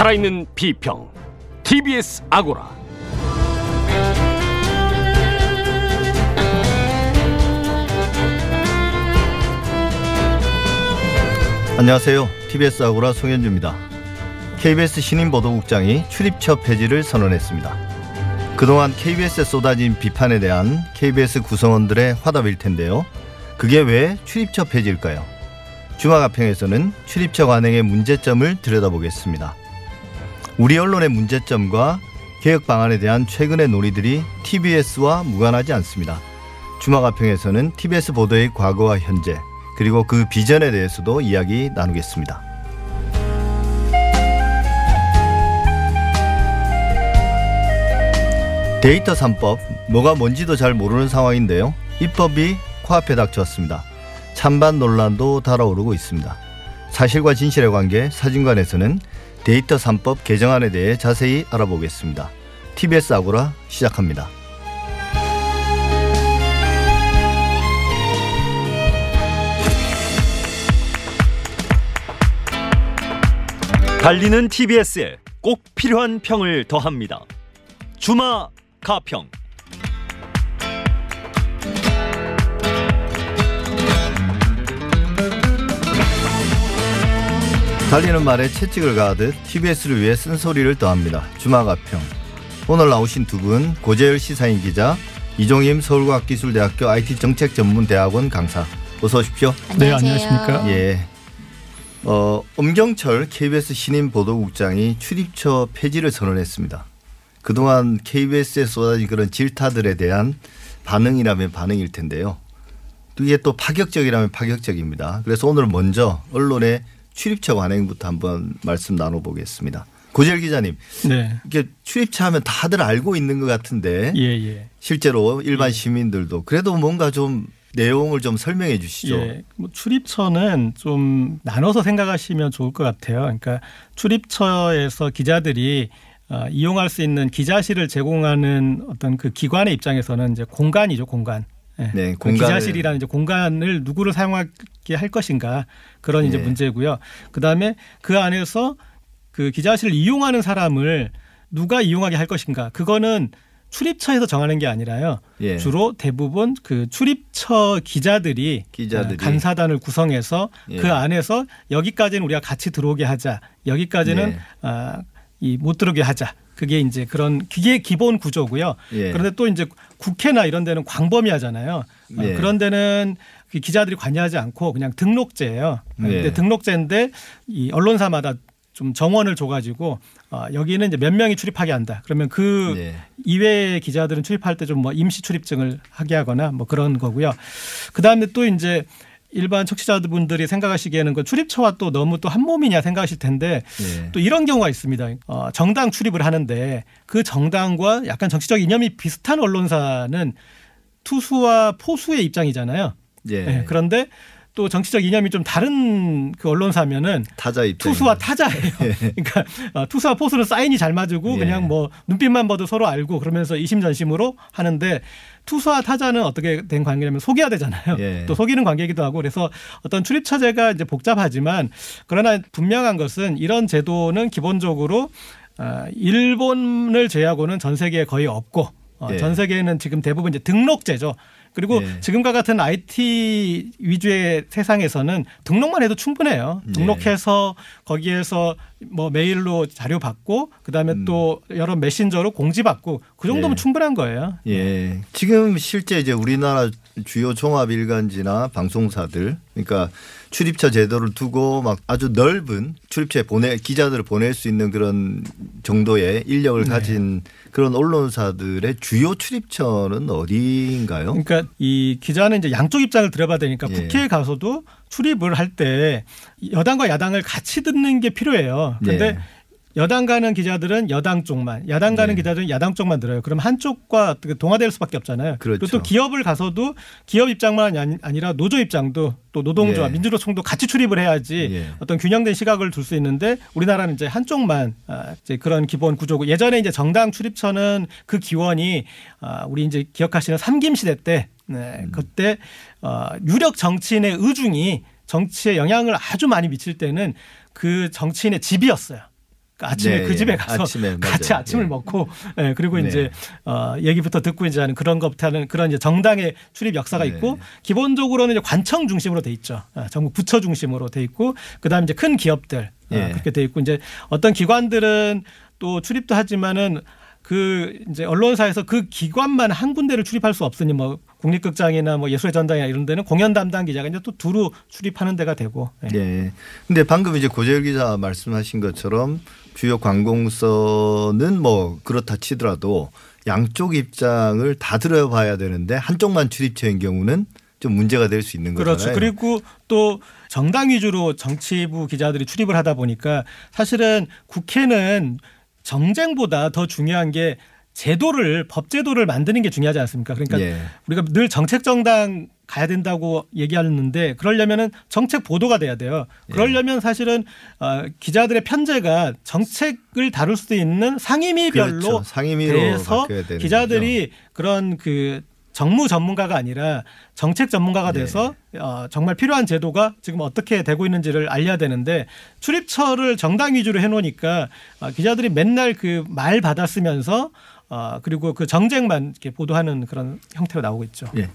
살아있는 비평 TBS 아고라 안녕하세요. TBS 아고라 송현주입니다. KBS 신임 보도국장이 출입처 폐지를 선언했습니다. 그동안 KBS에 쏟아진 비판에 대한 KBS 구성원들의 화답일 텐데요. 그게 왜 출입처 폐지일까요? 주마가평에서는 출입처 관행의 문제점을 들여다보겠습니다. 우리 언론의 문제점과 개혁 방안에 대한 최근의 논의들이 TBS와 무관하지 않습니다. 주마가평에서는 TBS 보도의 과거와 현재 그리고 그 비전에 대해서도 이야기 나누겠습니다. 데이터 3법 뭐가 뭔지도 잘 모르는 상황인데요. 입법이 코앞에 닥쳤습니다. 찬반 논란도 달아오르고 있습니다. 사실과 진실의 관계 사진관에서는 데이터 3법 개정안에 대해 자세히 알아보겠습니다. TBS 아고라 시작합니다. 달리는 TBS에 꼭 필요한 평을 더합니다. 주마 가평. 달리는 말에 채찍을 가하듯 TBS를 위해 쓴소리를 더합니다. 주마가평. 오늘 나오신 두 분 고재열 시사인 기자 이종임 서울과학기술대학교 IT정책전문대학원 강사 어서 오십시오. 네, 안녕하십니까. 예. 어, 엄경철 KBS 신임 보도국장이 출입처 폐지를 선언했습니다. 그동안 KBS에 쏟아진 그런 질타들에 대한 반응이라면 반응일 텐데요. 또 이게 또 파격적이라면 파격적입니다. 그래서 오늘 먼저 언론의 출입처 관행부터 한번 말씀 나눠보겠습니다. 고재열 기자님, 네. 이게 출입처 하면 다들 알고 있는 것 같은데 예, 예. 실제로 일반 시민들도 그래도 뭔가 좀 내용을 좀 설명해 주시죠. 예. 뭐 출입처는 좀 나눠서 생각하시면 좋을 것 같아요. 그러니까 출입처에서 기자들이 어, 이용할 수 있는 기자실을 제공하는 어떤 그 기관의 입장에서는 이제 공간이죠, 공간. 예. 네, 그 공간을- 기자실이라는 이제 공간을 누구를 사용하게 할 것인가 그런 이제 예. 문제고요. 그 다음에 그 안에서 그 기자실을 이용하는 사람을 누가 이용하게 할 것인가 그거는 출입처에서 정하는 게 아니라요. 예. 주로 대부분 그 출입처 기자들이, 기자들이. 어, 간사단을 구성해서 예. 그 안에서 여기까지는 우리가 같이 들어오게 하자. 여기까지는 네. 아, 이못 들어오게 하자. 그게 이제 그런 그게 기본 구조고요. 예. 그런데 또 이제 국회나 이런 데는 광범위하잖아요. 어, 예. 그런 데는 그 기자들이 관여하지 않고 그냥 등록제예요. 네. 근데 등록제인데 이 언론사마다 좀 정원을 줘가지고 어, 여기는 이제 몇 명이 출입하게 한다. 그러면 그 네. 이외의 기자들은 출입할 때 좀 뭐 임시 출입증을 하게 하거나 뭐 그런 거고요. 그 다음에 또 이제 일반 청취자분들이 생각하시기에는 그 출입처와 또 너무 또 한 몸이냐 생각하실 텐데 예. 또 이런 경우가 있습니다. 어, 정당 출입을 하는데 그 정당과 약간 정치적 이념이 비슷한 언론사는 투수와 포수의 입장이잖아요. 예. 네, 그런데 또 정치적 이념이 좀 다른 그 언론사면은 타자 투수와 타자예요. 그러니까 어, 투수와 포수는 사인이 잘 맞고 예. 그냥 뭐 눈빛만 봐도 서로 알고 그러면서 이심전심으로 하는데 투수와 타자는 어떻게 된 관계냐면 속여야 되잖아요. 예. 또 속이는 관계이기도 하고 그래서 어떤 출입처제가 이제 복잡하지만 그러나 분명한 것은 이런 제도는 기본적으로 어, 일본을 제외하고는 전 세계에 거의 없고 어, 예. 전 세계에는 지금 대부분 이제 등록제죠. 그리고 예. 지금과 같은 IT 위주의 세상에서는 등록만 해도 충분해요. 예. 등록해서 거기에서 뭐 메일로 자료 받고 그다음에 음. 또 여러 메신저로 공지 받고 그 정도면 예. 충분한 거예요. 예. 지금 실제 이제 우리나라 주요 종합 일간지나 방송사들 그러니까 출입처 제도를 두고 막 아주 넓은 출입처에 보내 기자들을 보낼 수 있는 그런 정도의 인력을 네. 가진 그런 언론사들의 주요 출입처는 어디인가요? 그러니까 이 기자는 이제 양쪽 입장을 들어봐야 되니까 예. 국회에 가서도 출입을 할 때 여당과 야당을 같이 듣는 게 필요해요. 그런데 예. 여당 가는 기자들은 여당 쪽만, 야당 가는 네. 기자들은 야당 쪽만 들어요. 그럼 한쪽과 어떻게 동화될 수밖에 없잖아요. 그렇죠. 리고 또 기업을 가서도 기업 입장만 아니- 아니라 노조 입장도 또 노동조합, 예. 민주노총도 같이 출입을 해야지 예. 어떤 균형된 시각을 둘 수 있는데 우리나라는 이제 한쪽만 아, 이제 그런 기본 구조고 예전에 이제 정당 출입처는 그 기원이 아, 우리 이제 기억하시는 삼김 시대 때 네, 음. 그때 어, 유력 정치인의 의중이 정치에 영향을 아주 많이 미칠 때는 그 정치인의 집이었어요. 그 아침에 네, 그 집에 예. 가서 아침에, 같이 맞아요. 아침을 예. 먹고 예, 그리고 네. 이제 어, 얘기부터 듣고 이제 하는 그런 것부터 하는 그런 이제 정당의 출입 역사가 네. 있고 기본적으로는 이제 관청 중심으로 돼 있죠. 아, 정부 부처 중심으로 돼 있고 그다음에 이제 큰 기업들 아, 예. 그렇게 돼 있고 이제 어떤 기관들은 또 출입도 하지만은 그 이제 언론사에서 그 기관만 한 군데를 출입할 수 없으니 뭐 국립극장이나 뭐 예술의 전당이나 이런 데는 공연 담당 기자가 이제 또 두루 출입하는 데가 되고 예. 예. 근데 방금 이제 고재열 기자 말씀하신 것처럼 주요 관공서는 뭐 그렇다 치더라도 양쪽 입장을 다 들어봐야 되는데 한쪽만 출입처인 경우는 좀 문제가 될 수 있는 그렇죠. 거잖아요. 그리고 또 정당 위주로 정치부 기자들이 출입을 하다 보니까 사실은 국회는 정쟁보다 더 중요한 게 제도를 법 제도를 만드는 게 중요하지 않습니까? 그러니까 예. 우리가 늘 정책 정당 가야 된다고 얘기하는데 그러려면은 정책 보도가 돼야 돼요. 예. 그러려면 사실은 어, 기자들의 편제가 정책을 다룰 수도 있는 상임위별로 그렇죠. 상임위로 돼서 기자들이 그런 그 정무 전문가가 아니라 정책 전문가가 네. 돼서 어, 정말 필요한 제도가 지금 어떻게 되고 있는지를 알려야 되는데 출입처를 정당 위주로 해놓으니까 어, 기자들이 맨날 그 말 받아 쓰면서 어, 그리고 그 정쟁만 이렇게 보도하는 그런 형태로 나오고 있죠. 예.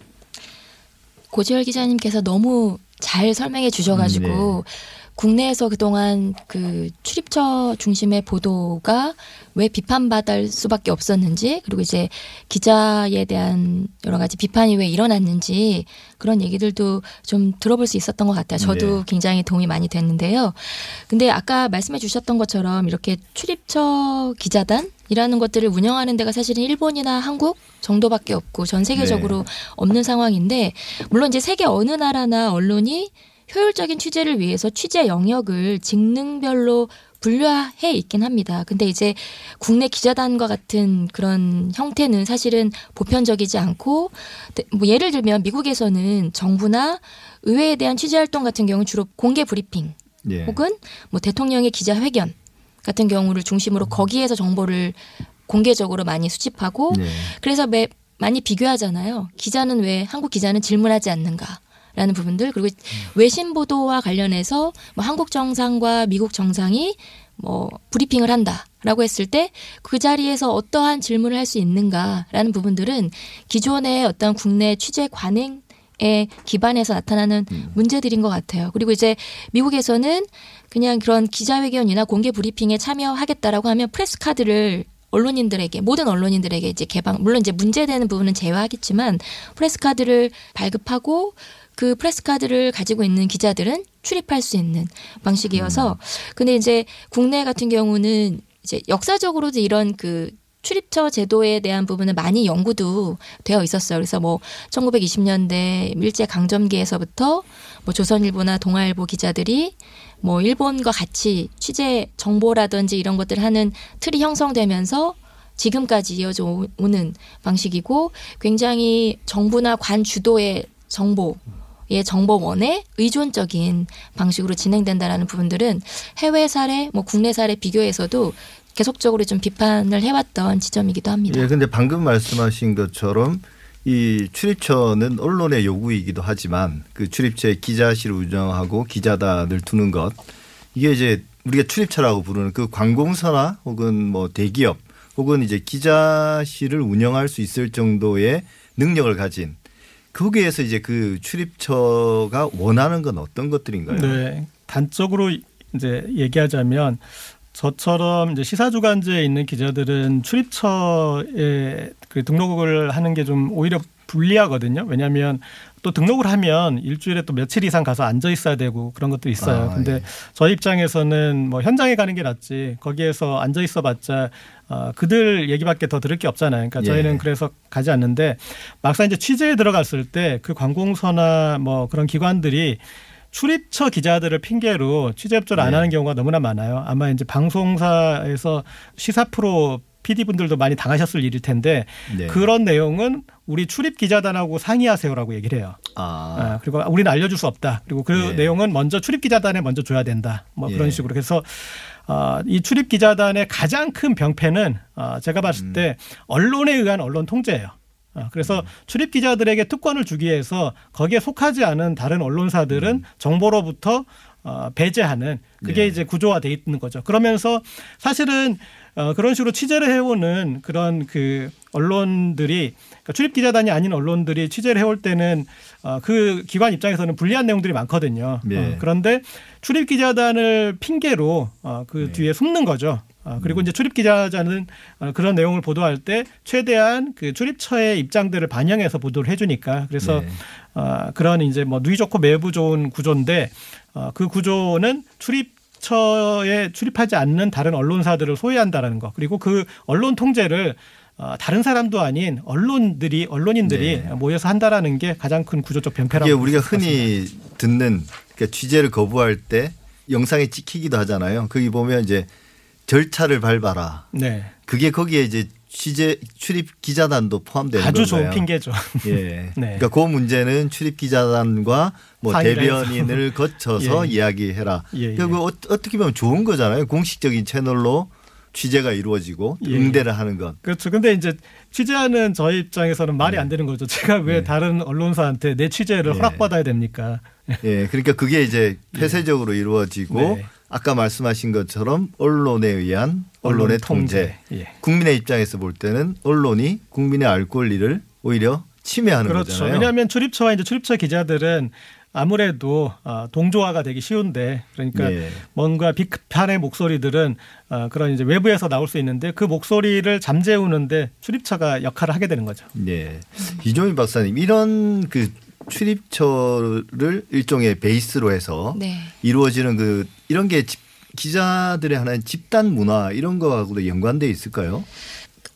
고지열 기자님께서 너무 잘 설명해 주셔가지고 네. 국내에서 그동안 그 출입처 중심의 보도가 왜 비판받을 수밖에 없었는지 그리고 이제 기자에 대한 여러 가지 비판이 왜 일어났는지 그런 얘기들도 좀 들어볼 수 있었던 것 같아요. 저도 네. 굉장히 도움이 많이 됐는데요. 근데 아까 말씀해 주셨던 것처럼 이렇게 출입처 기자단 이라는 것들을 운영하는 데가 사실은 일본이나 한국 정도밖에 없고 전 세계적으로 네. 없는 상황인데 물론 이제 세계 어느 나라나 언론이 효율적인 취재를 위해서 취재 영역을 직능별로 분류해 있긴 합니다. 근데 이제 국내 기자단과 같은 그런 형태는 사실은 보편적이지 않고 뭐 예를 들면 미국에서는 정부나 의회에 대한 취재 활동 같은 경우는 주로 공개 브리핑 예. 혹은 뭐 대통령의 기자회견 같은 경우를 중심으로 거기에서 정보를 공개적으로 많이 수집하고 예. 그래서 매, 많이 비교하잖아요. 기자는 왜 한국 기자는 질문하지 않는가? 라는 부분들 그리고 외신 보도와 관련해서 뭐 한국 정상과 미국 정상이 뭐 브리핑을 한다라고 했을 때 그 자리에서 어떠한 질문을 할 수 있는가라는 부분들은 기존의 어떤 국내 취재 관행 에 기반해서 나타나는 문제들인 것 같아요. 그리고 이제 미국에서는 그냥 그런 기자회견이나 공개 브리핑에 참여하겠다라고 하면 press card를 언론인들에게 모든 언론인들에게 이제 개방 물론 이제 문제되는 부분은 제외하겠지만 press card를 발급하고 그 press card를 가지고 있는 기자들은 출입할 수 있는 방식이어서 근데 이제 국내 같은 경우는 이제 역사적으로도 이런 그 출입처 제도에 대한 부분은 많이 연구도 되어 있었어요. 그래서 뭐 1920년대 일제 강점기에서부터 뭐 조선일보나 동아일보 기자들이 뭐 일본과 같이 취재 정보라든지 이런 것들 하는 틀이 형성되면서 지금까지 이어져 오- 오는 방식이고 굉장히 정부나 관 주도의 정보 의 정보원에 의존적인 방식으로 진행된다라는 부분들은 해외 사례, 뭐 국내 사례 비교해서도 계속적으로 좀 비판을 해왔던 지점이기도 합니다. 예, 근데 방금 말씀하신 것처럼 이 출입처는 언론의 요구이기도 하지만 그 출입처에 기자실 운영하고 기자단을 두는 것 이게 이제 우리가 출입처라고 부르는 그 관공서나 혹은 뭐 대기업 혹은 이제 기자실을 운영할 수 있을 정도의 능력을 가진 거기에서 이제 그 출입처가 원하는 건 어떤 것들인가요? 네. 단적으로 이제 얘기하자면 저처럼 이제 시사주간지에 있는 기자들은 출입처에 그 등록을 하는 게 좀 오히려 불리하거든요. 왜냐하면 또 등록을 하면 일주일에 또 며칠 이상 가서 앉아 있어야 되고 그런 것도 있어요. 아, 근데 예. 저희 입장에서는 뭐 현장에 가는 게 낫지 거기에서 앉아 있어 봤자 어, 그들 얘기밖에 더 들을 게 없잖아요. 그러니까 저희는 예. 그래서 가지 않는데 막상 이제 취재에 들어갔을 때 그 관공서나 뭐 그런 기관들이 출입처 기자들을 핑계로 취재 협조를 안 네. 하는 경우가 너무나 많아요. 아마 이제 방송사에서 시사 프로 PD 분들도 많이 당하셨을 일일 텐데 네. 그런 내용은 우리 출입 기자단하고 상의하세요라고 얘기를 해요. 아, 아, 그리고 우리는 알려줄 수 없다. 그리고 그 예. 내용은 먼저 출입 기자단에 먼저 줘야 된다. 뭐 그런 예. 식으로. 그래서 어, 이 출입 기자단의 가장 큰 병폐는 어, 제가 봤을 음. 때 언론에 의한 언론 통제예요. 어, 그래서 음. 출입 기자들에게 특권을 주기 위해서 거기에 속하지 않은 다른 언론사들은 음. 정보로부터 어, 배제하는 그게 네. 이제 구조화돼 있는 거죠. 그러면서 사실은 어, 그런 식으로 취재를 해오는 그런 그 언론들이 그러니까 출입 기자단이 아닌 언론들이 취재를 해올 때는 어, 그 기관 입장에서는 불리한 내용들이 많거든요. 네. 어, 그런데 출입 기자단을 핑계로 어, 그 네. 음. 뒤에 숨는 거죠. 어, 그리고 이제 출입 기자자는 어, 그런 내용을 보도할 때 최대한 그 출입처의 입장들을 반영해서 보도를 해주니까 그래서 네. 어, 그런 이제 뭐 누이 좋고 매부 좋은 구조인데 어, 그 구조는 출입 처에 출입하지 않는 다른 언론사들을 소외한다라는 거 그리고 그 언론 통제를 어, 다른 사람도 아닌 언론들이 언론인들이 네. 모여서 한다라는 게 가장 큰 구조적 변폐라고 이게 우리가. 흔히 듣는 그러니까 취재를 거부할 때 영상에 찍히기도 하잖아요. 거기 보면 이제 절차를 밟아라. 네. 그게 거기에 이제 취재 출입 기자단도 포함되는 아주 건가요? 좋은 핑계죠. 예. 네. 그러니까 그 문제는 출입 기자단과 뭐 대변인을 거쳐서 예. 이야기해라. 예, 예. 그리고 어, 어떻게 보면 좋은 거잖아요. 공식적인 채널로 취재가 이루어지고 예. 응대를 하는 것. 그렇죠. 근데 이제 취재하는 저희 입장에서는 말이 안 되는 거죠. 제가 왜 네. 다른 언론사한테 내 취재를 네. 허락받아야 됩니까? 예. 그러니까 그게 이제 폐쇄적으로 이루어지고 네. 아까 말씀하신 것처럼 언론에 의한 언론의 언론 통제. 예. 국민의 입장에서 볼 때는 언론이 국민의 알 권리를 오히려 침해하는 그렇죠. 거잖아요. 왜냐하면 출입처와 이제 출입처 기자들은 아무래도 어, 동조화가 되기 쉬운데 그러니까 예. 뭔가 비판의 목소리들은 어, 그런 이제 외부에서 나올 수 있는데 그 목소리를 잠재우는데 출입처가 역할을 하게 되는 거죠. 네. 이종희 박사님 이런 그 출입처를 일종의 베이스로 해서 네. 이루어지는 그 이런 게 집- 기자들의 하나의 집단 문화 이런 거하고도 연관돼 있을까요?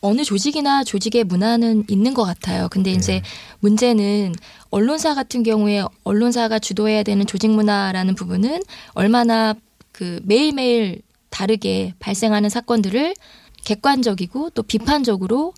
어느 조직이나 조직의 문화는 있는 것 같아요. 근데 이제 네. 문제는 언론사 같은 경우에 언론사가 주도해야 되는 조직 문화라는 부분은 얼마나 그 매일매일 다르게 발생하는 사건들을 객관적이고 또 비판적으로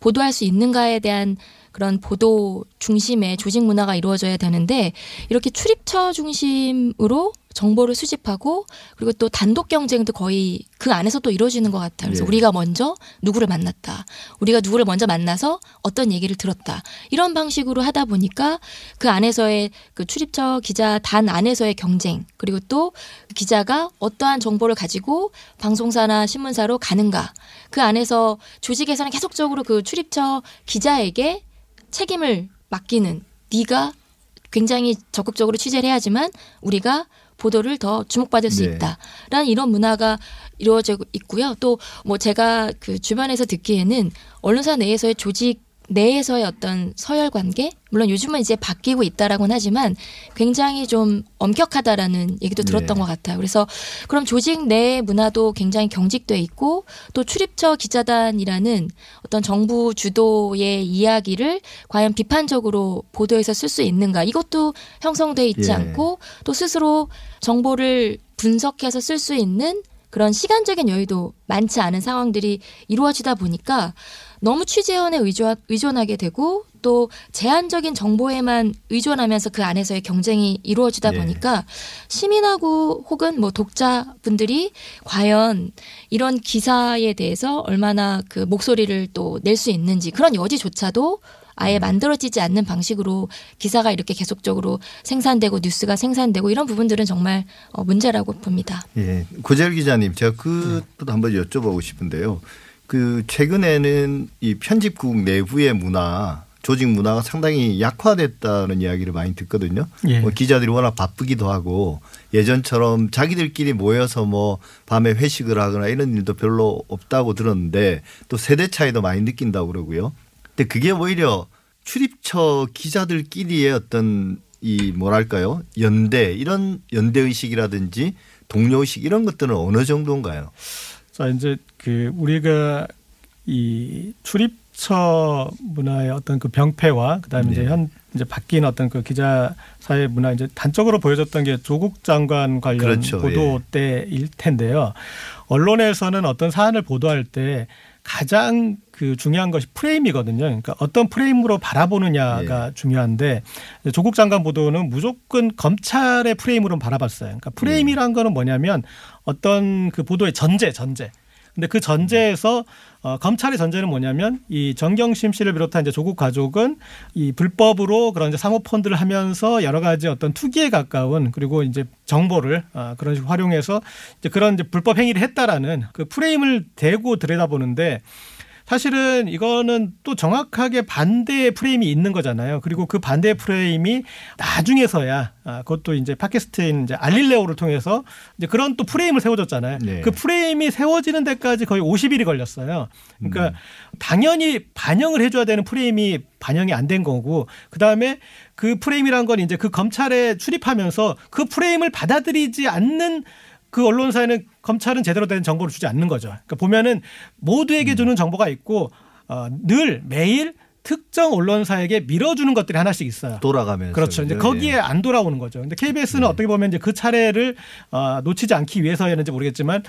보도할 수 있는가에 대한 그런 보도 중심의 조직 문화가 이루어져야 되는데 이렇게 출입처 중심으로 정보를 수집하고 그리고 또 단독 경쟁도 거의 그 안에서 또 이루어지는 것 같아요. 그래서 예. 우리가 먼저 누구를 만났다. 우리가 누구를 먼저 만나서 어떤 얘기를 들었다. 이런 방식으로 하다 보니까 그 안에서의 그 출입처 기자 단 안에서의 경쟁 그리고 또 기자가 어떠한 정보를 가지고 방송사나 신문사로 가는가. 그 안에서 조직에서는 계속적으로 그 출입처 기자에게 책임을 맡기는 네가 굉장히 적극적으로 취재를 해야지만 우리가 보도를 더 주목받을 수 네. 있다라는 이런 문화가 이루어지고 있고요. 또 뭐 제가 그 주변에서 듣기에는 언론사 내에서의 조직 내에서의 어떤 서열 관계 물론 요즘은 이제 바뀌고 있다라고는 하지만 굉장히 좀 엄격하다라는 얘기도 들었던 네. 것 같아요. 그래서 그럼 조직 내 문화도 굉장히 경직돼 있고 또 출입처 기자단이라는 어떤 정부 주도의 이야기를 과연 비판적으로 보도해서 쓸 수 있는가 이것도 형성돼 있지 예. 않고 또 스스로 정보를 분석해서 쓸 수 있는 그런 시간적인 여유도 많지 않은 상황들이 이루어지다 보니까 너무 취재원에 의존, 의존하게 되고 또 제한적인 정보에만 의존하면서 그 안에서의 경쟁이 이루어지다 예. 보니까 시민하고 혹은 뭐 독자분들이 과연 이런 기사에 대해서 얼마나 그 목소리를 또 낼 수 있는지 그런 여지조차도 아예 만들어지지 않는 방식으로 기사가 이렇게 계속적으로 생산되고 뉴스가 생산되고 이런 부분들은 정말 어, 문제라고 봅니다. 예. 고재열 기자님, 제가 그것도 한번 여쭤보고 싶은데요. 그 최근에는 이 편집국 내부의 문화, 조직 문화가 상당히 약화됐다는 이야기를 많이 듣거든요. 예. 뭐 기자들이 워낙 바쁘기도 하고 예전처럼 자기들끼리 모여서 뭐 밤에 회식을 하거나 이런 일도 별로 없다고 들었는데 또 세대 차이도 많이 느낀다고 그러고요. 근데 그게 오히려 출입처 기자들끼리의 어떤 이 뭐랄까요 연대 이런 연대 의식이라든지 동료 의식 이런 것들은 어느 정도인가요? 자 이제 그 우리가 이 출입처 문화의 어떤 그 병폐와 그다음에 이제 네. 현 이제 바뀐 어떤 그 기자 사회 문화 이제 단적으로 보여줬던 게 조국 장관 관련 그렇죠. 보도 예. 때일 텐데요. 언론에서는 어떤 사안을 보도할 때 가장 그 중요한 것이 프레임이거든요. 그러니까 어떤 프레임으로 바라보느냐가 예. 중요한데 조국 장관 보도는 무조건 검찰의 프레임으로 바라봤어요. 그러니까 프레임이란 거는 뭐냐면 어떤 그 보도의 전제, 전제. 근데 그 전제에서 어, 검찰의 전제는 뭐냐면 이 정경심 씨를 비롯한 이제 조국 가족은 이 불법으로 그런 이제 사모펀드를 하면서 여러 가지 어떤 투기에 가까운 그리고 이제 정보를 아, 그런 식으로 활용해서 이제 그런 이제 불법 행위를 했다라는 그 프레임을 대고 들여다보는데 사실은 이거는 또 정확하게 반대의 프레임이 있는 거잖아요. 그리고 그 반대의 프레임이 나중에서야 아, 그것도 이제 팟캐스트인 이제 알릴레오를 통해서 이제 그런 또 프레임을 세워줬잖아요. 네. 그 프레임이 세워지는 데까지 거의 50일이 걸렸어요. 그러니까 음. 당연히 반영을 해줘야 되는 프레임이 반영이 안 된 거고 그 다음에 그 프레임이란 건 이제 그 검찰에 출입하면서 그 프레임을 받아들이지 않는 그 언론사에는 검찰은 제대로 된 정보를 주지 않는 거죠. 그러니까 보면은 모두에게 주는 정보가 있고 어, 늘 매일 특정 언론사에게 밀어주는 것들이 하나씩 있어요. 돌아가면서 그렇죠. 이제? 거기에 예. 안 돌아오는 거죠. 근데 KBS는 네. 어떻게 보면 이제 그 차례를 어, 놓치지 않기 위해서였는지 모르겠지만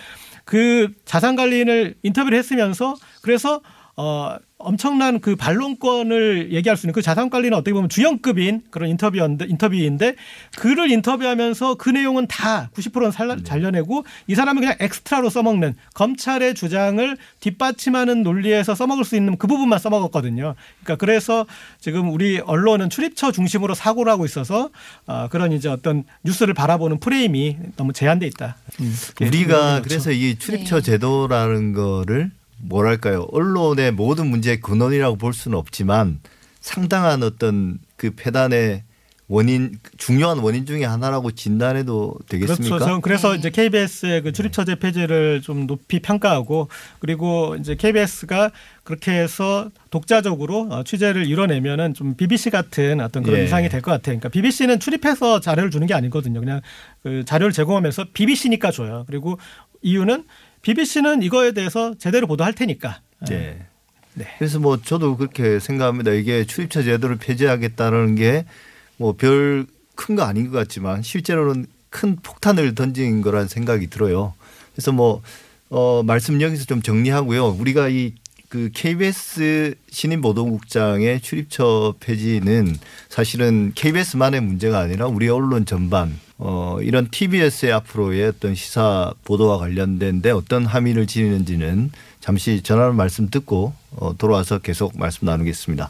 그 자산 관리인을 인터뷰를 했으면서 그래서 어 엄청난 그 반론권을 얘기할 수 있는 그 자산 관리는 어떻게 보면 주연급인 그런 인터뷰인데 인터뷰인데 그를 인터뷰하면서 그 내용은 다 90%는 살려, 네. 잘려내고 이 사람은 그냥 엑스트라로 써먹는 검찰의 주장을 뒷받침하는 논리에서 써먹을 수 있는 그 부분만 써먹었거든요. 그러니까 그래서 지금 우리 언론은 출입처 중심으로 사고를 하고 있어서 아, 그런 이제 어떤 뉴스를 바라보는 프레임이 너무 제한돼 있다. 음, 그렇게 우리가 거죠. 그래서 이 출입처 네. 제도라는 거를 뭐랄까요 언론의 모든 문제의 근원이라고 볼 수는 없지만 상당한 어떤 그 폐단의 원인 중요한 원인 중에 하나라고 진단해도 되겠습니까? 그렇죠. 저는 그래서 네. 이제 KBS의 그 출입 처제 폐지를 좀 높이 평가하고 그리고 이제 KBS가 그렇게 해서 독자적으로 어, 취재를 이뤄내면은 좀 BBC 같은 어떤 그런 예. 이상이 될 것 같아요. 그러니까 BBC는 출입해서 자료를 주는 게 아니거든요. 그냥 그 자료를 제공하면서 BBC니까 줘요. 그리고 이유는 BBC는 이거에 대해서 제대로 보도할 테니까. 네. 네. 그래서 뭐 저도 그렇게 생각합니다. 이게 출입처 제도를 폐지하겠다는 게 뭐 별 큰 거 아닌 것 같지만 실제로는 큰 폭탄을 던진 거라는 생각이 들어요. 그래서 뭐 어, 말씀 여기서 좀 정리하고요. 우리가 이 그 KBS 신임 보도국장의 출입처 폐지는 사실은 KBS만의 문제가 아니라 우리 언론 전반 어, 이런 TBS의 앞으로의 어떤 시사 보도와 관련된데 어떤 함의를 지니는지는 잠시 전화로 말씀 듣고 어, 돌아와서 계속 말씀 나누겠습니다.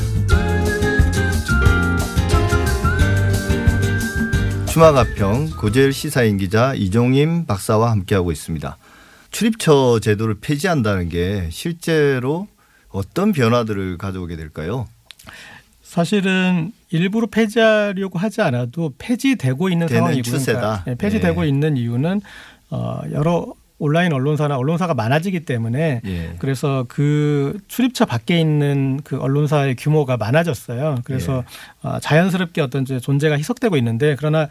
추마가평 고재일 시사인 기자 이종임 박사와 함께하고 있습니다. 출입처 제도를 폐지한다는 게 실제로 어떤 변화들을 가져오게 될까요? 사실은 일부러 폐지하려고 하지 않아도 폐지되고 있는 상황이고 추세다. 네, 폐지되고 네. 있는 이유는 어 여러 온라인 언론사나 언론사가 많아지기 때문에 예. 그래서 그 출입처 밖에 있는 그 언론사의 규모가 많아졌어요. 그래서 예. 어, 자연스럽게 어떤 이제 존재가 희석되고 있는데 그러나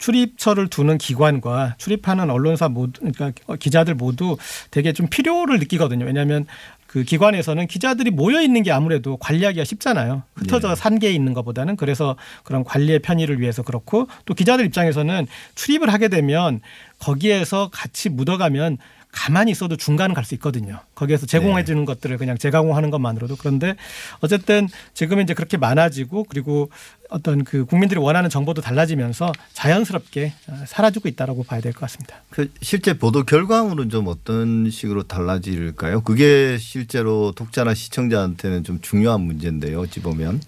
출입처를 두는 기관과 출입하는 언론사 모두 그러니까 기자들 모두 되게 좀 필요를 느끼거든요. 왜냐하면 그 기관에서는 기자들이 모여 있는 게 아무래도 관리하기가 쉽잖아요. 흩어져 예. 산계에 있는 것보다는 그래서 그런 관리의 편의를 위해서 그렇고 또 기자들 입장에서는 출입을 하게 되면 거기에서 같이 묻어가면 가만히 있어도 중간은 갈 수 있거든요. 거기에서 제공해 주는 것들을 그냥 재가공하는 것만으로도 그런데 어쨌든 지금은 이제 그렇게 많아지고 그리고 어떤 그 국민들이 원하는 정보도 달라지면서 자연스럽게 사라지고 있다라고 봐야 될 것 같습니다. 그 실제 보도 결과물은 좀 어떤 식으로 달라질까요? 그게 실제로 독자나 시청자한테는 좀 중요한 문제인데요. 어찌 보면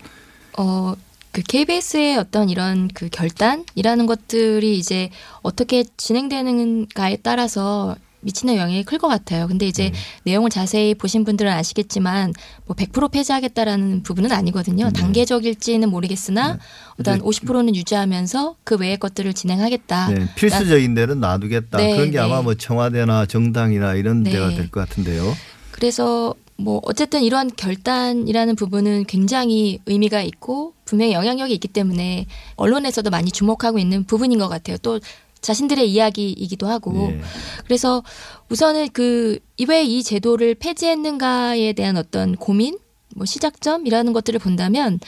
어, 그 KBS의 어떤 이런 그 결단이라는 것들이 이제 어떻게 진행되는가에 따라서 미치는 영향이 클 것 같아요. 근데 이제 네. 내용을 자세히 보신 분들은 아시겠지만 뭐 100% 폐지하겠다라는 부분은 아니거든요. 네. 단계적일지는 모르겠으나 이제 50%는 유지하면서 그 외의 것들을 진행하겠다. 네, 필수적인 데는 놔두겠다. 네, 그런 게 아마 네. 뭐 청와대나 정당이나 이런 네. 데가 될 것 같은데요. 그래서 뭐 어쨌든 이러한 결단이라는 부분은 굉장히 의미가 있고 분명히 영향력이 있기 때문에 언론에서도 많이 주목하고 있는 부분인 것 같아요. 또 자신들의 이야기이기도 하고 예. 그래서 우선은 그 왜 이 제도를 폐지했는가에 대한 어떤 고민, 뭐 시작점이라는 것들을 본다면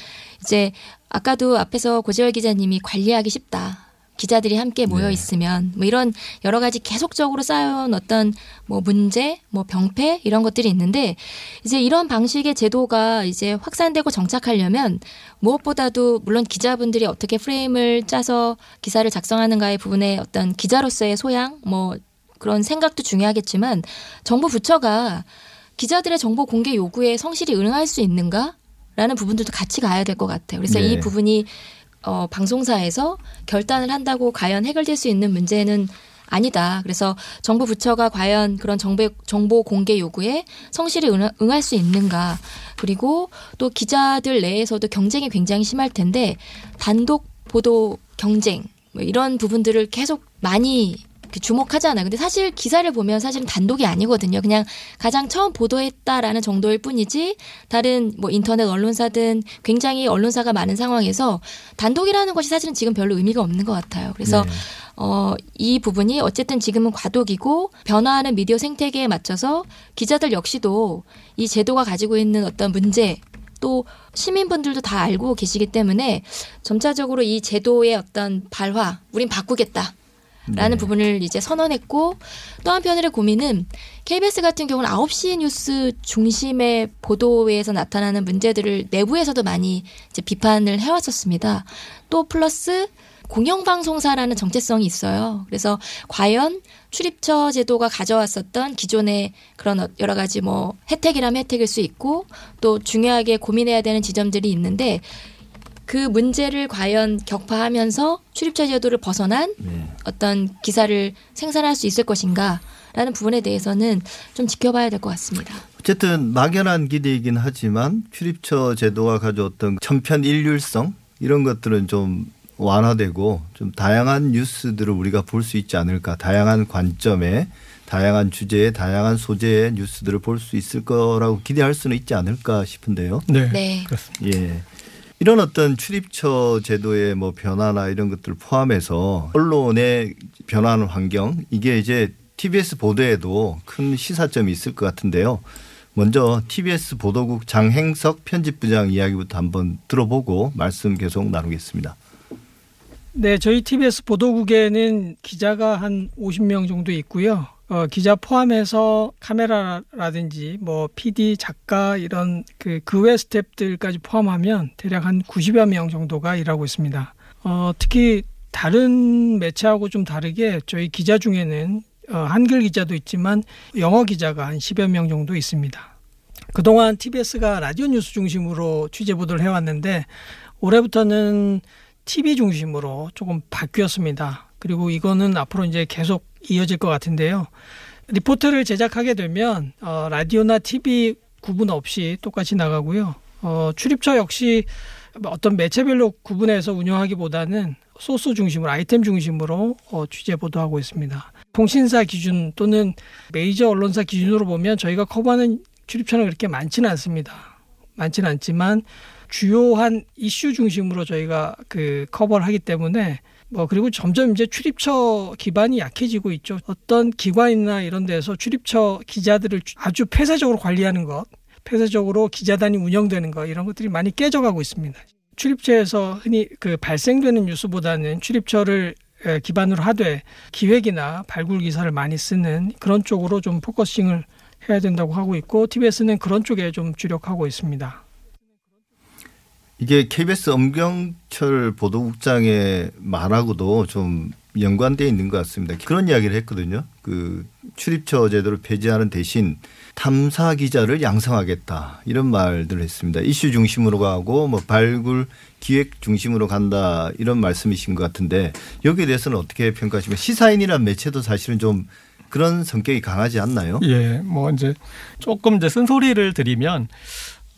이제 아까도 앞에서 고재열 기자님이 관리하기 쉽다. 기자들이 함께 모여 네. 있으면 뭐 이런 여러 가지 계속적으로 쌓여온 어떤 뭐 문제, 뭐 병폐 이런 것들이 있는데 이제 이런 방식의 제도가 이제 확산되고 정착하려면 무엇보다도 물론 기자분들이 어떻게 프레임을 짜서 기사를 작성하는가의 부분에 어떤 기자로서의 소양 뭐 그런 생각도 중요하겠지만 정부 부처가 기자들의 정보 공개 요구에 성실히 응할 수 있는가 라는 부분들도 같이 가야 될 것 같아요. 그래서 네. 이 부분이 어, 방송사에서 결단을 한다고 과연 해결될 수 있는 문제는 아니다. 그래서 정부 부처가 과연 그런 정보, 정보 공개 요구에 성실히 응, 응할 수 있는가. 그리고 또 기자들 내에서도 경쟁이 굉장히 심할 텐데 단독 보도 경쟁 뭐 이런 부분들을 계속 많이 주목하잖아요. 근데 사실 기사를 보면 사실은 단독이 아니거든요. 그냥 가장 처음 보도했다라는 정도일 뿐이지 다른 뭐 인터넷 언론사든 굉장히 언론사가 많은 상황에서 단독이라는 것이 사실은 지금 별로 의미가 없는 것 같아요. 그래서 네. 어, 이 부분이 어쨌든 지금은 과도기고 변화하는 미디어 생태계에 맞춰서 기자들 역시도 이 제도가 가지고 있는 어떤 문제 또 시민분들도 다 알고 계시기 때문에 점차적으로 이 제도의 어떤 발화, 우린 바꾸겠다. 라는 네. 부분을 이제 선언했고 또 한편으로 고민은 KBS 같은 경우는 9시 뉴스 중심의 보도에서 나타나는 문제들을 내부에서도 많이 이제 비판을 해왔었습니다. 또 플러스 공영방송사라는 정체성이 있어요. 그래서 과연 출입처 제도가 가져왔었던 기존의 그런 어- 여러 가지 뭐 혜택이라면 혜택일 수 있고 또 중요하게 고민해야 되는 지점들이 있는데 그 문제를 과연 격파하면서 출입처 제도를 벗어난 네. 어떤 기사를 생산할 수 있을 것인가라는 부분에 대해서는 좀 지켜봐야 될 것 같습니다. 어쨌든 막연한 기대이긴 하지만 출입처 제도가 가져왔던 천편 일률성 이런 것들은 좀 완화되고 좀 다양한 뉴스들을 우리가 볼 수 있지 않을까 다양한 관점에 다양한 주제에 다양한 소재의 뉴스들을 볼 수 있을 거라고 기대할 수는 있지 않을까 싶은데요. 네, 네. 그렇습니다. 예. 이런 어떤 출입처 제도의 뭐 변화나 이런 것들을 포함해서 언론의 변화하는 환경 이게 이제 TBS 보도에도 큰 시사점이 있을 것 같은데요. 먼저 TBS 보도국 장행석 편집부장 이야기부터 한번 들어보고 말씀 계속 나누겠습니다. 네, 저희 TBS 보도국에는 기자가 한 50명 정도 있고요. 어, 기자 포함해서 카메라라든지 뭐 PD, 작가 이런 그 그 외 스탭들까지 포함하면 대략 한 90여 명 정도가 일하고 있습니다. 어, 특히 다른 매체하고 좀 다르게 저희 기자 중에는 어, 한글 기자도 있지만 영어 기자가 한 10여 명 정도 있습니다. 그동안 TBS가 라디오 뉴스 중심으로 취재 보도를 해왔는데 올해부터는 TV 중심으로 조금 바뀌었습니다. 그리고 이거는 앞으로 이제 계속 이어질 것 같은데요. 리포트를 제작하게 되면 어, 라디오나 TV 구분 없이 똑같이 나가고요. 어, 출입처 역시 어떤 매체별로 구분해서 운영하기보다는 소스 중심으로 아이템 중심으로 어, 취재 보도하고 있습니다. 통신사 기준 또는 메이저 언론사 기준으로 보면 저희가 커버하는 출입처는 그렇게 많지는 않습니다. 많지는 않지만 주요한 이슈 중심으로 저희가 그 커버를 하기 때문에 뭐 그리고 점점 이제 출입처 기반이 약해지고 있죠. 어떤 기관이나 이런 데서 출입처 기자들을 아주 폐쇄적으로 관리하는 것, 폐쇄적으로 기자단이 운영되는 것 이런 것들이 많이 깨져가고 있습니다. 출입처에서 흔히 그 발생되는 뉴스보다는 출입처를 에, 기반으로 하되 기획이나 발굴 기사를 많이 쓰는 그런 쪽으로 좀 focusing을 해야 된다고 하고 있고 TBS는 그런 쪽에 좀 주력하고 있습니다. 이게 KBS 엄경철 보도국장의 말하고도 좀 연관돼 있는 것 같습니다. 그런 이야기를 했거든요. 그 출입처 제도를 폐지하는 대신 탐사 기자를 양성하겠다 이런 말들을 했습니다. 이슈 중심으로 가고 뭐 발굴 기획 중심으로 간다 이런 말씀이신 것 같은데 여기에 대해서는 어떻게 평가하십니까? 시사인이란 매체도 사실은 좀 그런 성격이 강하지 않나요? 예, 뭐 이제 조금 이제 쓴소리를 드리면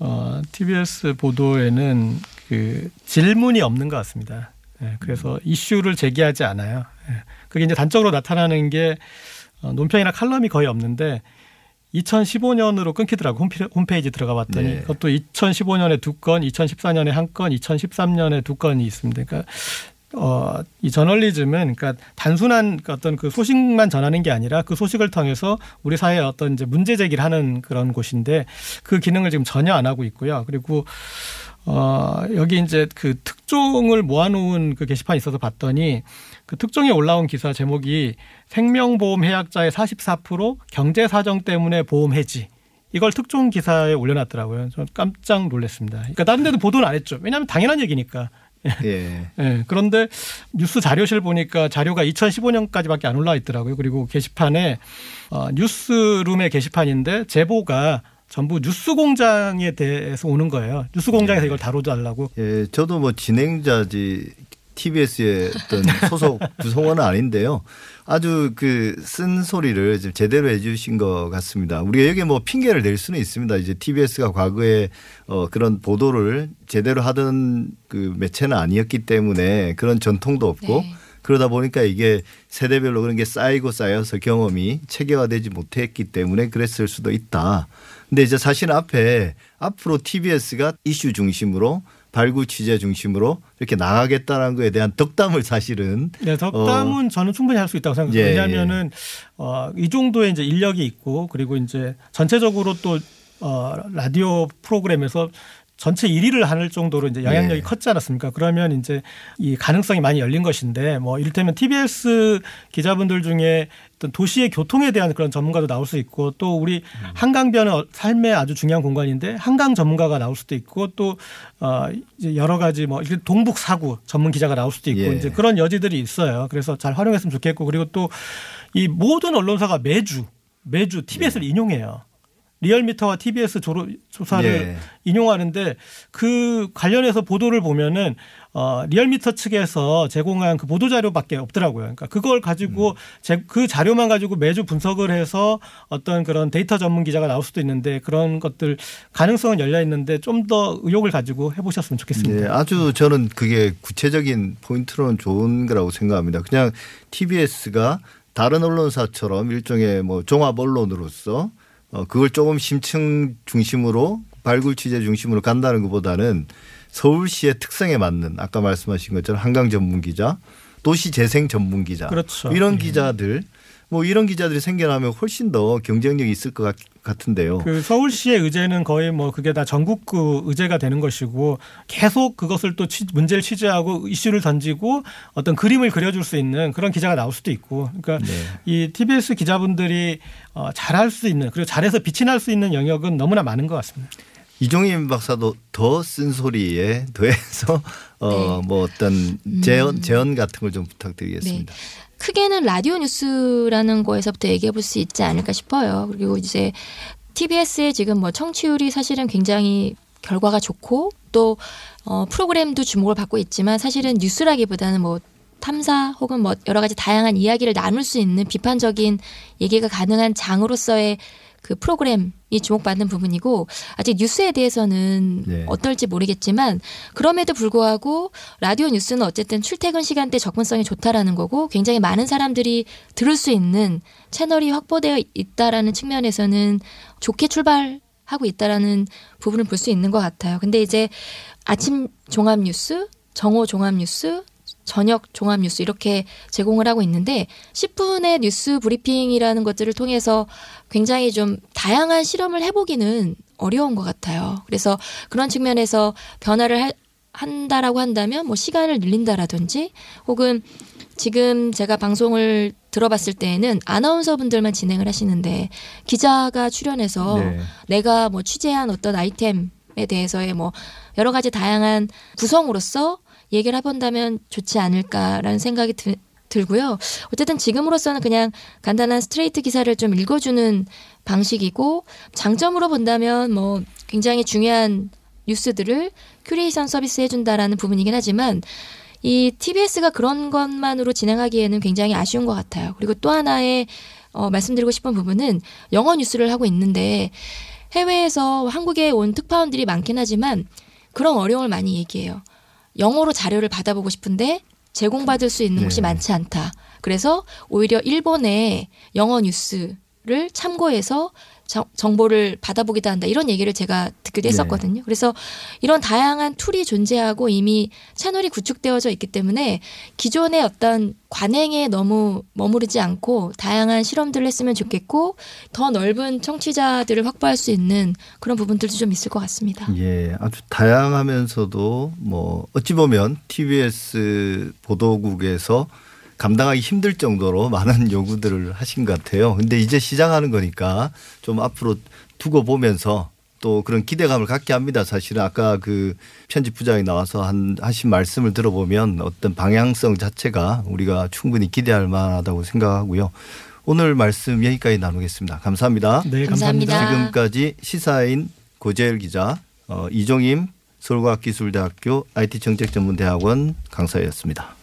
어, TBS 보도에는 그 질문이 없는 것 같습니다. 예, 그래서 이슈를 제기하지 않아요. 예, 그게 이제 단적으로 나타나는 게 어, 논평이나 칼럼이 거의 없는데 2015년으로 끊기더라고 홈페- 홈페이지 들어가 봤더니 네. 그것도 2015년에 두 건, 2014년에 한 건, 2013년에 두 건이 있습니다. 그러니까 어, 이 저널리즘은 그러니까 단순한 그 어떤 그 소식만 전하는 게 아니라 그 소식을 통해서 우리 사회에 어떤 이제 문제 제기를 하는 그런 곳인데 그 기능을 지금 전혀 안 하고 있고요. 그리고 어, 여기 이제 그 특종을 모아놓은 그 게시판이 있어서 봤더니 그 특종에 올라온 기사 제목이 생명보험 해약자의 44% 경제 사정 때문에 보험 해지. 이걸 특종 기사에 올려놨더라고요. 저 깜짝 놀랐습니다. 그러니까 다른 데도 보도는 안 했죠. 왜냐하면 당연한 얘기니까. 예. 예, 그런데 뉴스 자료실 보니까 자료가 2015년까지밖에 안 올라와 있더라고요. 그리고 게시판에 어, 뉴스룸의 게시판인데 제보가 전부 뉴스 공장에 대해서 오는 거예요. 뉴스 공장에서 이걸 다뤄달라고. 예, 저도 뭐 진행자지 TBS의 어떤 소속 구성원은 아닌데요. 아주 그 쓴 소리를 좀 제대로 해주신 것 같습니다. 우리가 여기 뭐 핑계를 댈 수는 있습니다. 이제 TBS가 과거에 어 그런 보도를 제대로 하던 그 매체는 아니었기 때문에 그런 전통도 없고 네. 그러다 보니까 이게 세대별로 그런 게 쌓이고 쌓여서 경험이 체계화되지 못했기 때문에 그랬을 수도 있다. 근데 이제 사실 앞에 앞으로 TBS가 이슈 중심으로 발굴 취재 중심으로 이렇게 나가겠다는 거에 대한 덕담을 사실은 네, 덕담은 저는 충분히 할 수 있다고 생각해요. 예, 왜냐하면은 어, 이 정도의 이제 인력이 있고 그리고 이제 전체적으로 또 어, 라디오 프로그램에서 전체 1위를 하는 정도로 이제 영향력이 네. 컸지 않았습니까? 그러면 이제 이 가능성이 많이 열린 것인데 뭐 이를테면 TBS 기자분들 중에 어떤 도시의 교통에 대한 그런 전문가도 나올 수 있고 또 우리 한강변은 삶의 아주 중요한 공간인데 한강 전문가가 나올 수도 있고 또 어, 이제 여러 가지 뭐 동북 사구 전문 기자가 나올 수도 있고 예. 이제 그런 여지들이 있어요. 그래서 잘 활용했으면 좋겠고 그리고 또 이 모든 언론사가 매주 매주 TBS를 인용해요. 리얼미터와 TBS 조로, 조사를 예. 인용하는데 그 관련해서 보도를 보면은 어 리얼미터 측에서 제공한 그 보도 자료밖에 없더라고요. 그러니까 그걸 가지고 제, 그 자료만 가지고 매주 분석을 해서 어떤 그런 데이터 전문 기자가 나올 수도 있는데 그런 것들 가능성은 열려 있는데 좀 더 의욕을 가지고 해보셨으면 좋겠습니다. 네, 아주 저는 그게 구체적인 포인트로는 좋은 거라고 생각합니다. 그냥 TBS가 다른 언론사처럼 일종의 뭐 종합 언론으로서 어 그걸 조금 심층 중심으로 발굴 취재 중심으로 간다는 것보다는 서울시의 특성에 맞는 아까 말씀하신 것처럼 한강 전문 기자, 도시 재생 전문 기자, 그렇죠. 이런 기자들 뭐 이런 기자들이 생겨나면 훨씬 더 경쟁력이 있을 것 같, 같은데요. 그 서울시의 의제는 거의 뭐 그게 다 전국구 의제가 되는 것이고 계속 그것을 또 취- 문제를 취재하고 이슈를 던지고 어떤 그림을 그려줄 수 있는 그런 기자가 나올 수도 있고 그러니까 네. 이 TBS 기자분들이 어, 잘할 수 있는 그리고 잘해서 빛이 날 수 있는 영역은 너무나 많은 것 같습니다. 이종임 박사도 더 쓴 소리에 더해서 어 네. 뭐 어떤 재현 재현 같은 걸 좀 부탁드리겠습니다. 크게는 라디오 뉴스라는 거에서부터 얘기해 볼 수 있지 않을까 싶어요. 그리고 이제 TBS의 지금 뭐 청취율이 사실은 굉장히 결과가 좋고 또 어, 프로그램도 주목을 받고 있지만 사실은 뉴스라기보다는 뭐 탐사 혹은 뭐 여러 가지 다양한 이야기를 나눌 수 있는 비판적인 얘기가 가능한 장으로서의 그 프로그램이 주목받는 부분이고 아직 뉴스에 대해서는 네. 어떨지 모르겠지만 그럼에도 불구하고 라디오 뉴스는 어쨌든 출퇴근 시간대 접근성이 좋다라는 거고 굉장히 많은 사람들이 들을 수 있는 채널이 확보되어 있다라는 측면에서는 좋게 출발하고 있다라는 부분을 볼 수 있는 것 같아요. 근데 이제 아침 종합 뉴스, 정오 종합 뉴스, 저녁 종합 뉴스 이렇게 제공을 하고 있는데 10분의 뉴스 브리핑이라는 것들을 통해서 굉장히 좀 다양한 실험을 해보기는 어려운 것 같아요. 그래서 그런 측면에서 변화를 할- 한다라고 한다면 뭐 시간을 늘린다라든지 혹은 지금 제가 방송을 들어봤을 때에는 아나운서 분들만 진행을 하시는데 기자가 출연해서 네. 내가 뭐 취재한 어떤 아이템에 대해서의 뭐 여러 가지 다양한 구성으로서 얘기를 해본다면 좋지 않을까라는 생각이 드, 들고요. 어쨌든 지금으로서는 그냥 간단한 스트레이트 기사를 좀 읽어주는 방식이고 장점으로 본다면 뭐 굉장히 중요한 뉴스들을 큐레이션 서비스 해준다라는 부분이긴 하지만 이 TBS가 그런 것만으로 진행하기에는 굉장히 아쉬운 것 같아요. 그리고 또 하나의 어, 말씀드리고 싶은 부분은 영어 뉴스를 하고 있는데 해외에서 한국에 온 특파원들이 많긴 하지만 그런 어려움을 많이 얘기해요. 영어로 자료를 받아보고 싶은데 제공받을 수 있는 곳이 네. 많지 않다. 그래서 오히려 일본의 영어 뉴스 를를 참고해서 정, 정보를 받아보기도 한다 이런 얘기를 제가 듣기도 했었거든요. 그래서 이런 다양한 tool이 존재하고 이미 채널이 구축되어져 있기 때문에 기존의 어떤 관행에 너무 머무르지 않고 다양한 실험들을 했으면 좋겠고 더 넓은 청취자들을 확보할 수 있는 그런 부분들도 좀 있을 것 같습니다. 예, 아주 다양하면서도 뭐 어찌 보면 TBS 보도국에서 감당하기 힘들 정도로 많은 요구들을 하신 것 같아요. 근데 이제 시작하는 거니까 좀 앞으로 두고 보면서 또 그런 기대감을 갖게 합니다. 사실은 아까 그 편집 부장이 나와서 한 하신 말씀을 들어보면 어떤 방향성 자체가 우리가 충분히 기대할 만하다고 생각하고요. 오늘 말씀 여기까지 나누겠습니다. 감사합니다. 네, 감사합니다. 감사합니다. 지금까지 시사인 고재열 기자, 어, 이종임 서울과학기술대학교 IT정책전문대학원 강사였습니다.